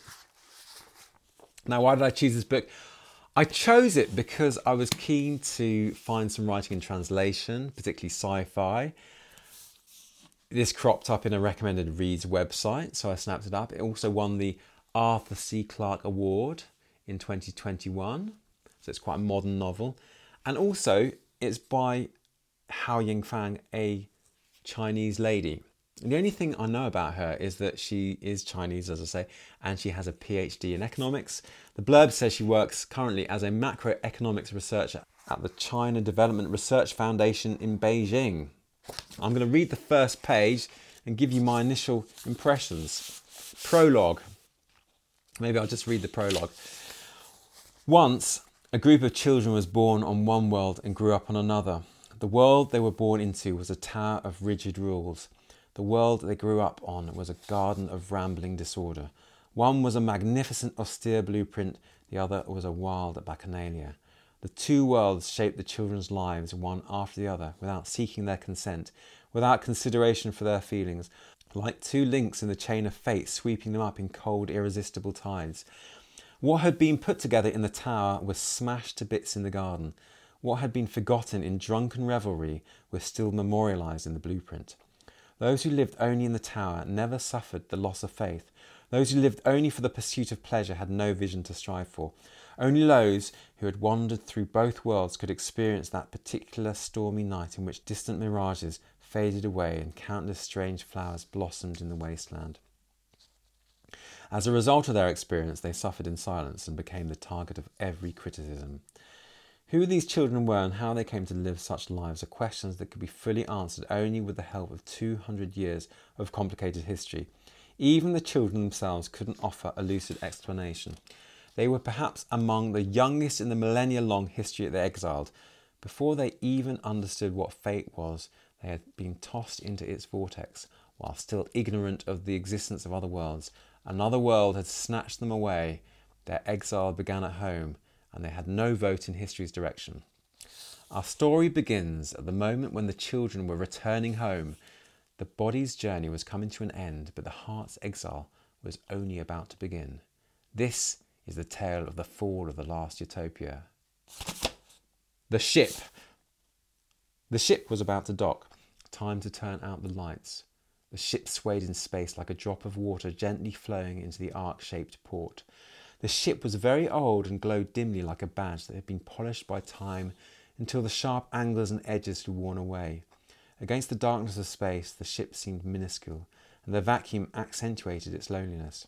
Now, why did I choose this book? I chose it because I was keen to find some writing in translation, particularly sci fi. This cropped up in a recommended reads website, so I snapped it up. It also won the Arthur C. Clarke Award in 2021, so it's quite a modern novel. And also, it's by Hao Yingfang, a Chinese lady. And the only thing I know about her is that she is Chinese, as I say, and she has a PhD in economics. The blurb says she works currently as a macroeconomics researcher at the China Development Research Foundation in Beijing. I'm going to read the first page and give you my initial impressions. Prologue. Maybe I'll just read the prologue. Once, a group of children was born on one world and grew up on another. The world they were born into was a tower of rigid rules. The world they grew up on was a garden of rambling disorder. One was a magnificent, austere blueprint, the other was a wild bacchanalia. The two worlds shaped the children's lives one after the other without seeking their consent, without consideration for their feelings, like two links in the chain of fate sweeping them up in cold, irresistible tides. What had been put together in the tower was smashed to bits in the garden. What had been forgotten in drunken revelry was still memorialized in the blueprint. Those who lived only in the tower never suffered the loss of faith. Those who lived only for the pursuit of pleasure had no vision to strive for. Only those who had wandered through both worlds could experience that particular stormy night in which distant mirages faded away and countless strange flowers blossomed in the wasteland. As a result of their experience, they suffered in silence and became the target of every criticism. Who these children were and how they came to live such lives are questions that could be fully answered only with the help of 200 years of complicated history. Even the children themselves couldn't offer a lucid explanation. They were perhaps among the youngest in the millennia long history they exiled. Before they even understood what fate was, they had been tossed into its vortex, while still ignorant of the existence of other worlds. Another world had snatched them away. Their exile began at home and they had no vote in history's direction. Our story begins at the moment when the children were returning home. The body's journey was coming to an end, but the heart's exile was only about to begin. This is the tale of the fall of the last utopia. The ship. The ship was about to dock. Time to turn out the lights. The ship swayed in space like a drop of water gently flowing into the arc shaped port. The ship was very old and glowed dimly like a badge that had been polished by time until the sharp angles and edges had worn away. Against the darkness of space, the ship seemed minuscule, and the vacuum accentuated its loneliness.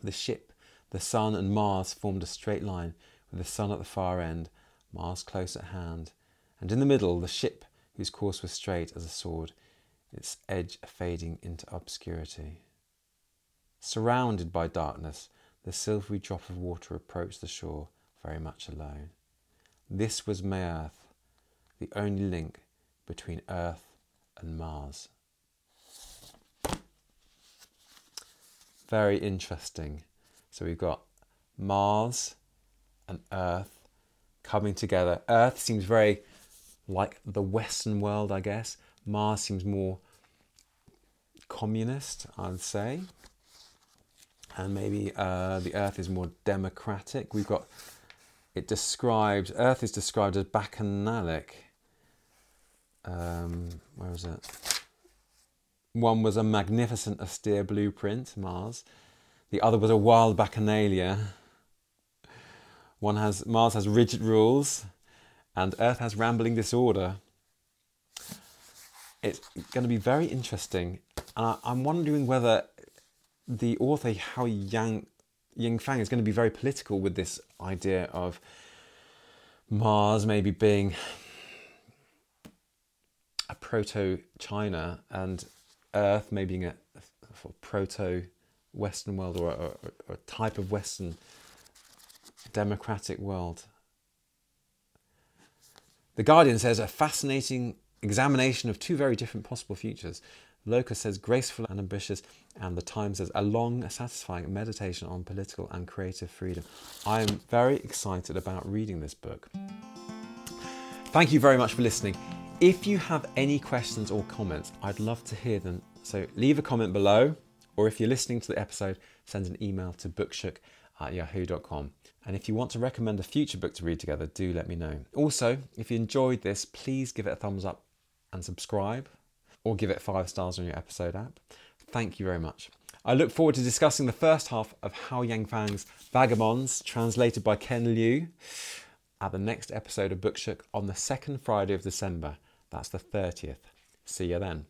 The ship, the sun, and Mars formed a straight line, with the sun at the far end, Mars close at hand, and in the middle, the ship, whose course was straight as a sword, its edge fading into obscurity. Surrounded by darkness, the silvery drop of water approached the shore very much alone. This was May Earth, the only link between Earth and Mars. Very interesting. So we've got Mars and Earth coming together. Earth seems very like the Western world, I guess. Mars seems more communist, I'd say and maybe uh, the Earth is more democratic. We've got it described. Earth is described as bacchanalic. Um, where is it? One was a magnificent austere blueprint, Mars. The other was a wild bacchanalia. One has Mars has rigid rules, and Earth has rambling disorder. It's going to be very interesting, and I, I'm wondering whether the author Hao Yang Yingfang is going to be very political with this idea of Mars maybe being a proto China and Earth maybe being a, a proto Western world or, or, or a type of Western democratic world. The Guardian says a fascinating examination of two very different possible futures Locus says graceful and ambitious, and the Times says a long, satisfying meditation on political and creative freedom. I am very excited about reading this book. Thank you very much for listening. If you have any questions or comments, I'd love to hear them. So leave a comment below, or if you're listening to the episode, send an email to bookshook at yahoo.com. And if you want to recommend a future book to read together, do let me know. Also, if you enjoyed this, please give it a thumbs up and subscribe, or give it five stars on your episode app. Thank you very much. I look forward to discussing the first half of Hao Yangfang's Vagabonds, translated by Ken Liu, at the next episode of Bookshook on the second Friday of December. That's the 30th. See you then.